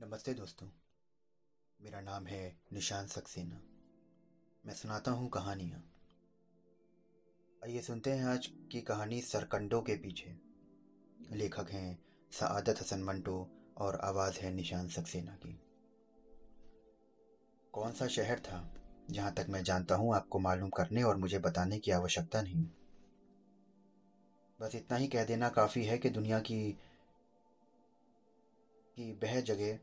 नमस्ते दोस्तों, मेरा नाम है निशान सक्सेना। मैं सुनाता हूँ कहानियाँ। आइए सुनते हैं आज की कहानी सरकंडों के पीछे। लेखक हैं सआदत हसन मंटो और आवाज़ है निशान सक्सेना की। कौन सा शहर था जहाँ तक मैं जानता हूँ आपको मालूम करने और मुझे बताने की आवश्यकता नहीं? बस इतना ही कह देना काफ़ी है कि दुनिया की की वह जगह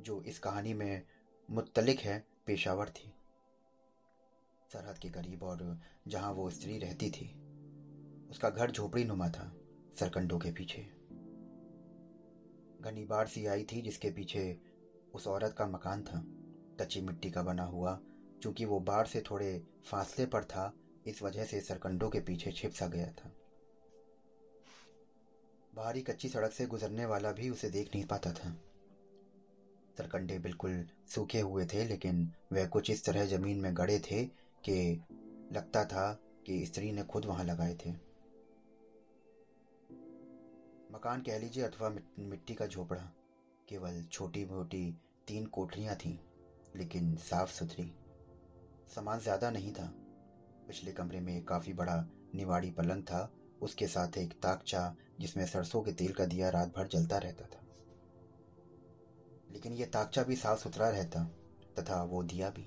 जो इस कहानी में मुतलिक है, पेशावर थी। सरहद के करीब और जहाँ वो स्त्री रहती थी, उसका घर झोपड़ी नुमा था, सरकंडों के पीछे। घनी बाढ़ सी आई थी जिसके पीछे उस औरत का मकान था, कच्ची मिट्टी का बना हुआ, चूँकि वो बाढ़ से थोड़े फासले पर था, इस वजह से सरकंडों के पीछे छिप सा गया था। बाहरी कच्ची सड़क से गुजरने वाला भी उसे देख नहीं पाता था। सरकंडे बिल्कुल सूखे हुए थे, लेकिन वह कुछ इस तरह ज़मीन में गड़े थे कि लगता था कि स्त्री ने खुद वहाँ लगाए थे। मकान कह लीजिए अथवा मिट्टी का झोपड़ा। केवल छोटी मोटी तीन कोठरियाँ थीं, लेकिन साफ़ सुथरी सामान ज़्यादा नहीं था। पिछले कमरे में काफ़ी बड़ा निवाड़ी पलंग था, उसके साथ एक ताकचा जिसमें सरसों के तेल का दिया रात भर जलता रहता था। लेकिन यह ताकचा भी साफ़ सुथरा रहता, तथा वो दिया भी।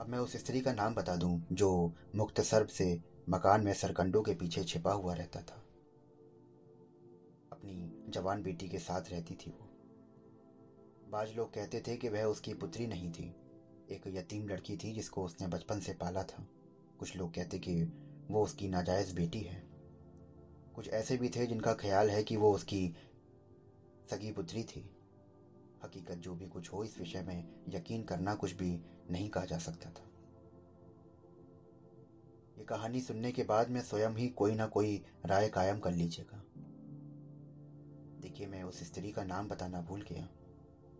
अब मैं उस स्त्री का नाम बता दूँ, जो मुक्त सर्ब से मकान में सरकंडों के पीछे छिपा हुआ रहता था। अपनी जवान बेटी के साथ रहती थी वो। बाज लोग कहते थे कि वह उसकी पुत्री नहीं थी। एक यतीम लड़की थी जिसको उसने बचपन से पाला था। कुछ लोग कहते कि वो उसकी नाजायज बेटी है। कुछ ऐसे भी थे जिनका ख्याल है कि वो उसकी सगी पुत्री थी। हकीकत जो भी कुछ हो, इस विषय में यकीन करना कुछ भी नहीं कहा जा सकता था। ये कहानी सुनने के बाद मैं स्वयं ही कोई ना कोई राय कायम कर लीजिएगा। देखिए, मैं उस स्त्री का नाम बताना भूल गया।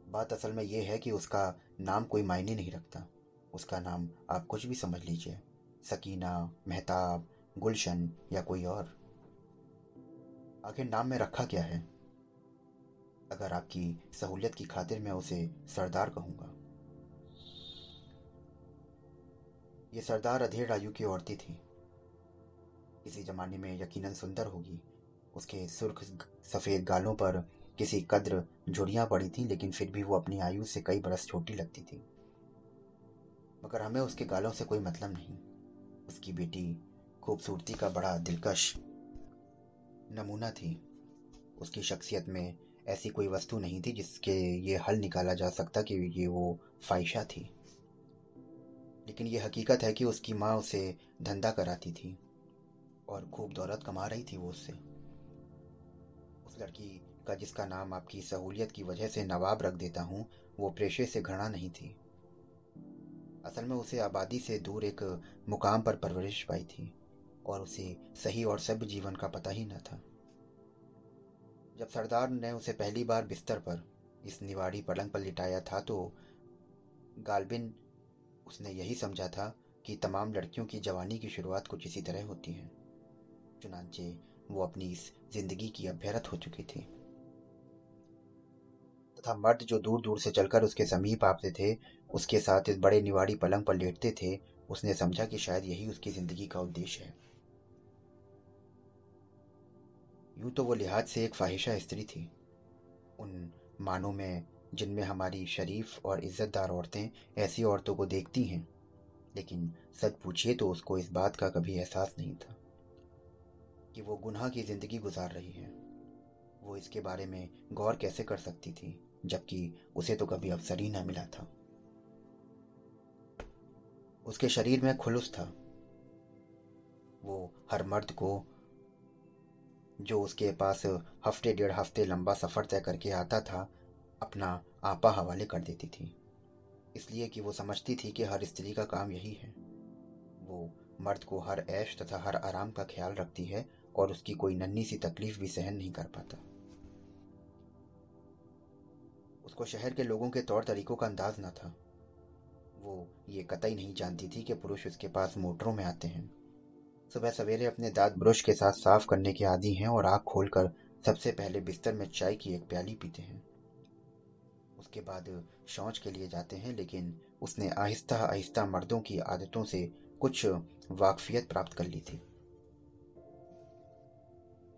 बात असल में यह है कि उसका नाम कोई मायने नहीं रखता। उसका नाम आप कुछ भी समझ लीजिए। सकीना, मेहताब, गुलशन या कोई और। आखिर नाम में रखा क्या है? अगर आपकी सहूलियत की खातिर मैं उसे सरदार कहूँगा। ये सरदार अधेड़ आयु की औरतें थी। इसी जमाने में यकीनन सुंदर होगी। उसके सुर्ख सफ़ेद गालों पर किसी कद्र झुड़ियाँ पड़ी थी, लेकिन फिर भी वो अपनी आयु से कई बरस छोटी लगती थी। मगर हमें उसके गालों से कोई मतलब नहीं। उसकी बेटी खूबसूरती का बड़ा दिलकश नमूना थी। उसकी शख्सियत में ऐसी कोई वस्तु नहीं थी जिसके ये हल निकाला जा सकता कि ये वो फाइशा थी। लेकिन ये हकीकत है कि उसकी माँ उसे धंधा कराती थी और खूब दौलत कमा रही थी वो उससे। उस लड़की का जिसका नाम आपकी सहूलियत की वजह से नवाब रख देता हूँ, वो पेशे से घृणा नहीं थी। असल में उसे आबादी से दूर एक मुकाम पर परवरिश पाई थी और उसे सही और सभ्य जीवन का पता ही न था। जब सरदार ने उसे पहली बार बिस्तर पर इस निवाड़ी पलंग पर लिटाया था तो गालबिन, उसने यही समझा था कि तमाम लड़कियों की जवानी की शुरुआत कुछ इसी तरह होती है। चुनाचे वो अपनी इस ज़िंदगी की अभ्यरत हो चुकी थी। तथा मर्द जो दूर दूर से चलकर उसके समीप आते थे, उसके साथ इस बड़े निवाड़ी पलंग पर लेटते थे, उसने समझा कि शायद यही उसकी ज़िंदगी का उद्देश्य है। यूँ तो वो लिहाज से एक फाहिशा स्त्री थी। उन मानों में जिनमें हमारी शरीफ और इज्जतदार औरतें ऐसी औरतों को देखती हैं, लेकिन सच पूछिए तो उसको इस बात का कभी एहसास नहीं था कि वो गुनाह की ज़िंदगी गुजार रही है। वो इसके बारे में गौर कैसे कर सकती थी, जबकि उसे तो कभी अवसर ही ना मिला था। उसके शरीर में खुलूस था। वो हर मर्द को जो उसके पास हफ़्ते डेढ़ हफ़्ते लंबा सफ़र तय करके आता था, अपना आपा हवाले कर देती थी। इसलिए कि वो समझती थी कि हर स्त्री का काम यही है। वो मर्द को हर ऐश तथा हर आराम का ख्याल रखती है और उसकी कोई नन्ही सी तकलीफ़ भी सहन नहीं कर पाता। उसको शहर के लोगों के तौर तरीकों का अंदाज ना था। वो ये कतई नहीं जानती थी कि पुरुष उसके पास मोटरों में आते हैं। सुबह सवेरे अपने दांत ब्रश के साथ साफ़ करने के आदि हैं और आँख खोलकर सबसे पहले बिस्तर में चाय की एक प्याली पीते हैं। उसके बाद शौच के लिए जाते हैं, लेकिन उसने आहिस्ता आहिस्ता मर्दों की आदतों से कुछ वाकफियत प्राप्त कर ली थी।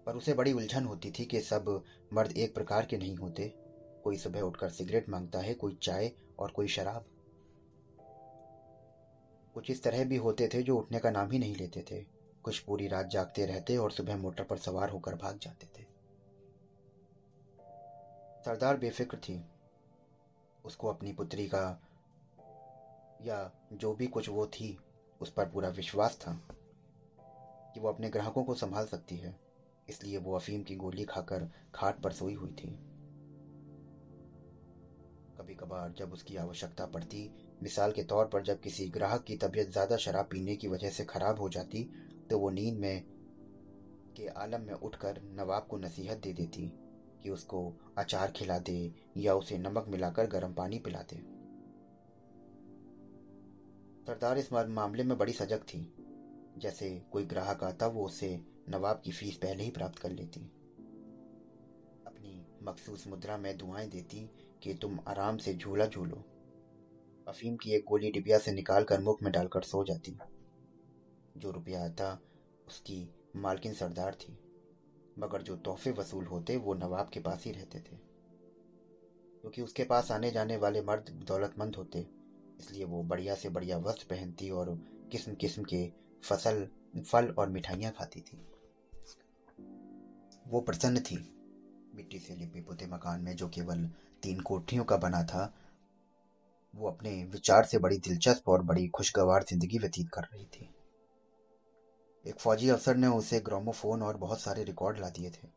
पर उसे बड़ी उलझन होती थी कि सब मर्द एक प्रकार के नहीं होते। कोई सुबह उठकर सिगरेट माँगता है, कोई चाय और कोई शराब। कुछ इस तरह भी होते थे जो उठने का नाम ही नहीं लेते थे। कुछ पूरी रात जागते रहते और सुबह मोटर पर सवार होकर भाग जाते थे। सरदार बेफिक्र थी। उसको अपनी पुत्री का या जो भी कुछ वो थी, उस पर पूरा विश्वास था कि वो अपने ग्राहकों को संभाल सकती है। इसलिए वो अफीम की गोली खाकर खाट पर सोई हुई थी। कभी कभार जब उसकी आवश्यकता पड़ती, मिसाल के तौर पर जब किसी ग्राहक की तबीयत ज़्यादा शराब पीने की वजह से खराब हो जाती तो वो नींद में के आलम में उठकर नवाब को नसीहत दे देती कि उसको अचार खिला दे या उसे नमक मिलाकर गर्म पानी पिला दे। सरदार इस मामले में बड़ी सजग थी। जैसे कोई ग्राहक आता, वो उससे नवाब की फ़ीस पहले ही प्राप्त कर लेती। अपनी मखसूस मुद्रा में दुआएँ देती कि तुम आराम से झूला झूलो। अफीम की एक गोली डिबिया से निकाल कर मुख में डालकर सो जाती। जो रुपया आता उसकी मालकिन सरदार थी। मगर जो तोहफे वसूल होते, वो नवाब के पास ही रहते थे। क्योंकि उसके पास आने जाने वाले मर्द दौलतमंद होते, इसलिए वो बढ़िया से बढ़िया वस्त्र पहनती और किस्म किस्म के फ़सल, फल और मिठाइयाँ खाती थी। वो प्रसन्न थी। मिट्टी से लिपे पुते मकान में जो केवल तीन कोठियों का बना था, वो अपने विचार से बड़ी दिलचस्प और बड़ी खुशगवार ज़िंदगी व्यतीत कर रही थी। एक फौजी अफसर ने उसे ग्रामोफोन और बहुत सारे रिकॉर्ड ला दिए थे।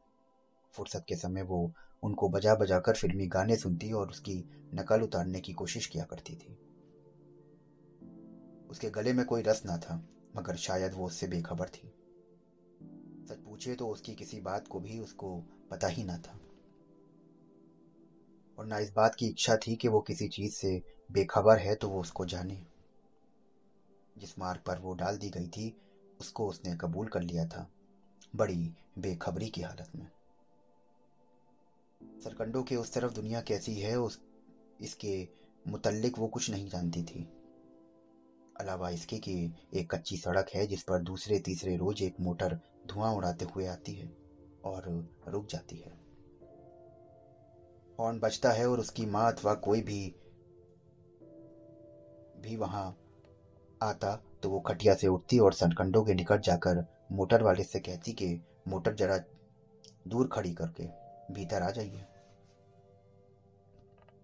फुर्सत के समय वो उनको बजा बजा कर फिल्मी गाने सुनती और उसकी नकल उतारने की कोशिश किया करती थी। उसके गले में कोई रस ना था, मगर शायद वो उससे बेखबर थी। सच पूछे तो उसकी किसी बात को भी उसको पता ही ना था। और ना इस बात की इच्छा थी कि वो किसी चीज़ से बेखबर है तो वो उसको जाने। जिस मार्ग पर वो डाल दी गई थी उसको उसने कबूल कर लिया था बड़ी बेखबरी की हालत में। सरकंडों के उस तरफ़ दुनिया कैसी है, उस, इसके मुतल्लिक वो कुछ नहीं जानती थी। अलावा इसके कि एक कच्ची सड़क है जिस पर दूसरे तीसरे रोज एक मोटर धुआँ उड़ाते हुए आती है और रुक जाती है। हॉर्न बजता है और उसकी माँ अथवा कोई भी भी वहाँ आता तो वो खटिया से उठती और सनकंडों के निकट जाकर मोटर वाले से कहती कि, मोटर जरा दूर खड़ी करके, भीतर आ जाइए।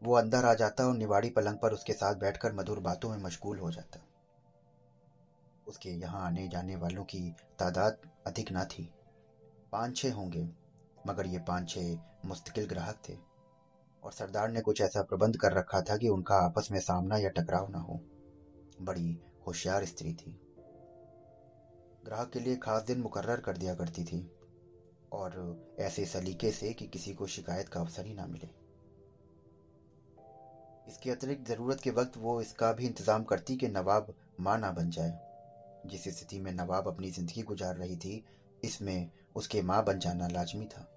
वो अंदर आ जाता और निवाड़ी पलंग पर उसके साथ बैठकर मधुर बातों में मशगूल हो जाता। उसके यहाँ आने जाने वालों की तादाद अधिक ना थी। पाँच छः होंगे, मगर ये पाँच छः मुस्तकिल ग्राहक थे। और सरदार ने कुछ ऐसा प्रबंध कर रखा था कि उनका आपस में सामना या टकराव ना हो। बड़ी होशियार स्त्री थी। ग्राहक के लिए खास दिन मुकर्र कर दिया करती थी और ऐसे सलीके से कि किसी को शिकायत का अवसर ही ना मिले। इसके अतिरिक्त ज़रूरत के वक्त वो इसका भी इंतज़ाम करती कि नवाब माँ ना बन जाए। जिस स्थिति में नवाब अपनी ज़िंदगी गुजार रही थी, इसमें उसके माँ बन जाना लाजमी था।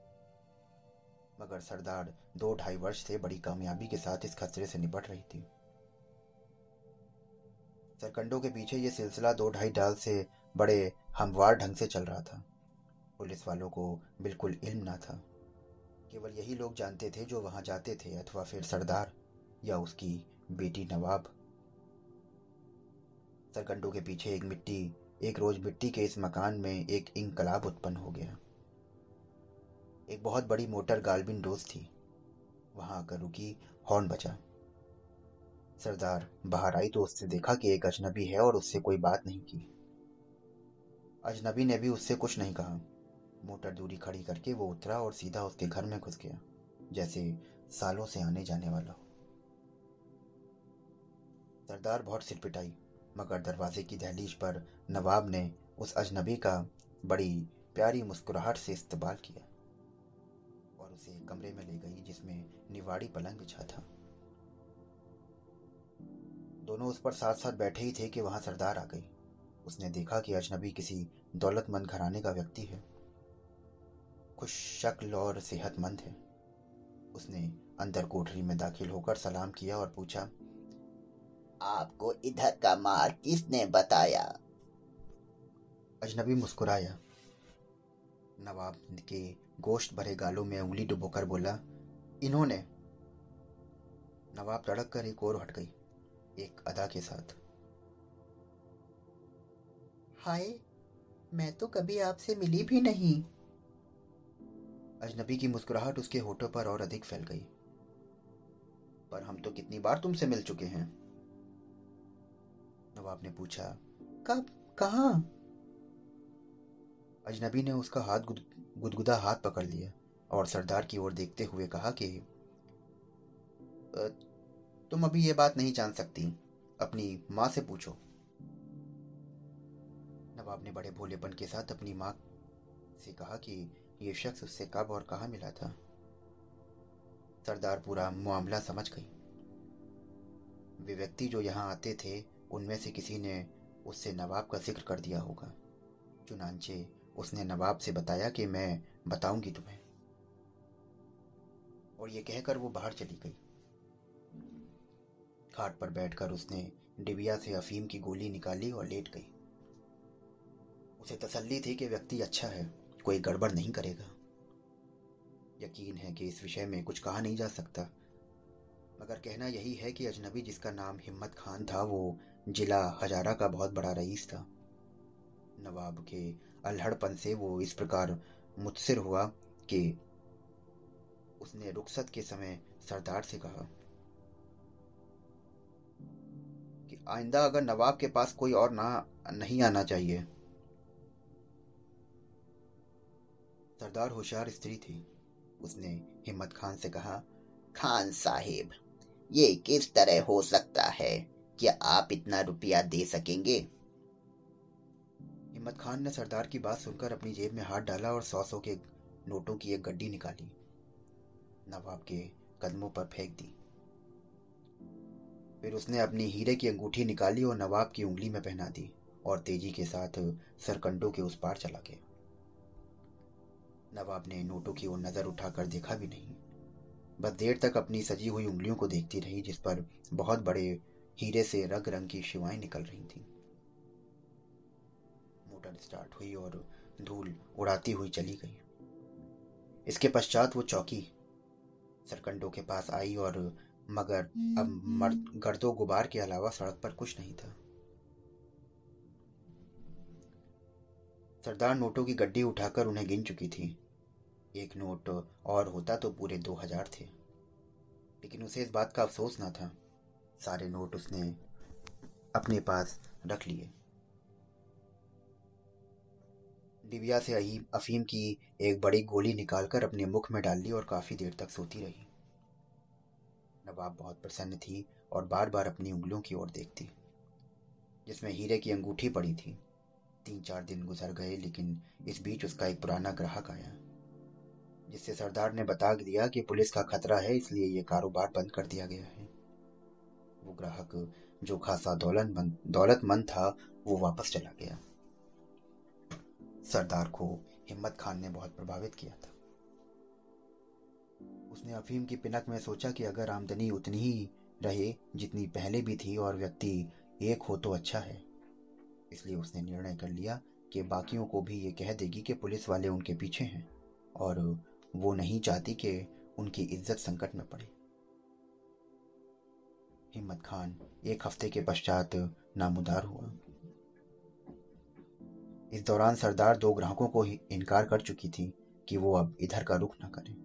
मगर सरदार दो ढाई वर्ष से बड़ी कामयाबी के साथ इस खतरे से निपट रही थी। सरकंडों के पीछे ये सिलसिला दो ढाई डाल से बड़े हमवार ढंग से चल रहा था। पुलिस वालों को बिल्कुल इल्म ना था। केवल यही लोग जानते थे जो वहाँ जाते थे, अथवा फिर सरदार या उसकी बेटी नवाब। सरकंडों के पीछे एक मिट्टी, एक रोज मिट्टी के इस मकान में एक इंकलाब उत्पन्न हो गया। एक बहुत बड़ी मोटर गालबिन डोज थी। वहाँ आकर रुकी, हॉर्न बचा सरदार बाहर आई तो उससे देखा कि एक अजनबी है और उससे कोई बात नहीं की। अजनबी ने भी उससे कुछ नहीं कहा। मोटर दूरी खड़ी करके वो उतरा और सीधा उसके घर में घुस गया, जैसे सालों से आने जाने वाला हो। सरदार बहुत सिर पिटाई, मगर दरवाजे की दहलीज पर नवाब ने उस अजनबी का बड़ी प्यारी मुस्कुराहट से इस्तेमाल किया और उसे कमरे में ले गई जिसमें निवाड़ी पलंग बिछा था। दोनों उस पर साथ साथ बैठे ही थे कि वहाँ सरदार आ गई। उसने देखा कि अजनबी किसी दौलतमंद घराने का व्यक्ति है। खुश शक्ल और सेहतमंद है। उसने अंदर कोठरी में दाखिल होकर सलाम किया और पूछा, आपको इधर का माल किसने बताया? अजनबी मुस्कुराया। नवाब के गोश्त भरे गालों में उंगली डुबोकर बोला, इन्होंने। नवाब तड़क कर एक और हट गई। एक अदा के साथ। हाय मैं तो कभी आपसे मिली भी नहीं। अजनबी की मुस्कुराहट उसके होठों पर और अधिक फैल गई। पर हम तो कितनी बार तुमसे मिल चुके हैं। नवाब ने पूछा कब? कहा? अजनबी ने उसका हाथ गुद, गुदगुदा हाथ पकड़ लिया और सरदार की ओर देखते हुए कहा कि तुम अभी ये बात नहीं जान सकती। अपनी माँ से पूछो। नवाब ने बड़े भोलेपन के साथ अपनी माँ से कहा कि ये शख्स उससे कब और कहा मिला था। सरदार पूरा मामला समझ गई। वे व्यक्ति जो यहाँ आते थे, उनमें से किसी ने उससे नवाब का ज़िक्र कर दिया होगा। चुनांचे उसने नवाब से बताया कि मैं बताऊँगी तुम्हें। और ये कहकर वो बाहर चली गई। खाट पर बैठकर उसने डिबिया से अफीम की गोली निकाली और लेट गई। उसे तसल्ली थी कि व्यक्ति अच्छा है, कोई गड़बड़ नहीं करेगा। यकीन है कि इस विषय में कुछ कहा नहीं जा सकता। मगर कहना यही है कि अजनबी जिसका नाम हिम्मत खान था, वो जिला हजारा का बहुत बड़ा रईस था। नवाब के अल्हड़पन से वो इस प्रकार मुतसिर हुआ कि उसने रुखसत के समय सरदार से कहा आइंदा अगर नवाब के पास कोई और ना, नहीं आना चाहिए। सरदार होशियार स्त्री थी। उसने हिम्मत खान से कहा, खान साहेब, ये किस तरह हो सकता है क्या आप इतना रुपया दे सकेंगे? हिम्मत खान ने सरदार की बात सुनकर अपनी जेब में हाथ डाला और सौ सौ के नोटों की एक गड्डी निकाली। नवाब के कदमों पर फेंक दी। फिर उसने अपनी हीरे की अंगूठी निकाली और नवाब की उंगली में पहना दी और तेज़ी के साथ सरकंडों के उस पार चला गया। नवाब ने नोटों की ओर नज़र उठाकर देखा भी नहीं। बस देर तक अपनी सजी हुई उंगलियों को देखती रही, जिस पर बहुत बड़े हीरे से रंग रंग की शिवाएँ निकल रही थीं। मोटर स्टार्ट हुई और धूल उड़ाती हुई चली गई। इसके पश्चात वो चौकी सरकंडों के पास आई और मगर अब मर्द गर्दो गुबार के अलावा सड़क पर कुछ नहीं था। सरदार नोटों की गड्डी उठाकर उन्हें गिन चुकी थी। एक नोट और होता तो पूरे दो हज़ार थे। लेकिन उसे इस बात का अफसोस ना था। सारे नोट उसने अपने पास रख लिए। दिव्या से अहीम अफीम की एक बड़ी गोली निकालकर अपने मुख में डाल ली और काफ़ी देर तक सोती रही। नवाब बहुत प्रसन्न थी और बार बार अपनी उंगलियों की ओर देखती, जिसमें हीरे की अंगूठी पड़ी थी। तीन चार दिन गुजर गए, लेकिन इस बीच उसका एक पुराना ग्राहक आया, जिससे सरदार ने बता दिया कि पुलिस का खतरा है, इसलिए ये कारोबार बंद कर दिया गया है। वो ग्राहक, जो खासा दौलतमंद दौलतमंद था, वो वापस चला गया। सरदार को हिम्मत खान ने बहुत प्रभावित किया था। उसने अफीम की पिनक में सोचा कि अगर आमदनी उतनी ही रहे जितनी पहले भी थी और व्यक्ति एक हो तो अच्छा है। इसलिए उसने निर्णय कर लिया कि बाकियों को भी ये कह देगी कि पुलिस वाले उनके पीछे हैं और वो नहीं चाहती कि उनकी इज़्ज़त संकट में पड़े। हिम्मत खान एक हफ़्ते के पश्चात नामुदार हुआ। इस दौरान सरदार दो ग्राहकों को इनकार कर चुकी थी कि वो अब इधर का रुख न करें।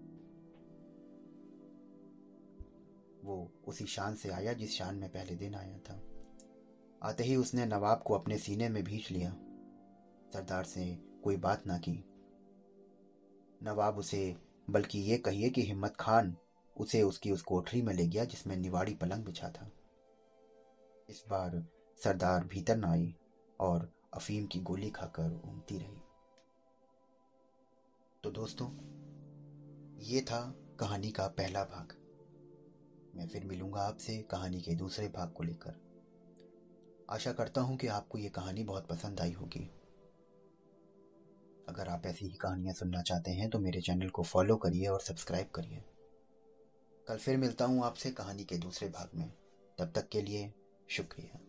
वो उसी शान से आया जिस शान में पहले दिन आया था। आते ही उसने नवाब को अपने सीने में भींच लिया। सरदार से कोई बात ना की। नवाब उसे, बल्कि ये कहिए कि हिम्मत खान उसे उसकी उस कोठरी में ले गया जिसमें निवाड़ी पलंग बिछा था। इस बार सरदार भीतर न आई और अफीम की गोली खाकर ऊँगती रही। तो दोस्तों, ये था कहानी का पहला भाग। मैं फिर मिलूँगा आपसे कहानी के दूसरे भाग को लेकर। आशा करता हूँ कि आपको ये कहानी बहुत पसंद आई होगी। अगर आप ऐसी ही कहानियाँ सुनना चाहते हैं तो मेरे चैनल को फॉलो करिए और सब्सक्राइब करिए। कल फिर मिलता हूँ आपसे कहानी के दूसरे भाग में। तब तक के लिए शुक्रिया।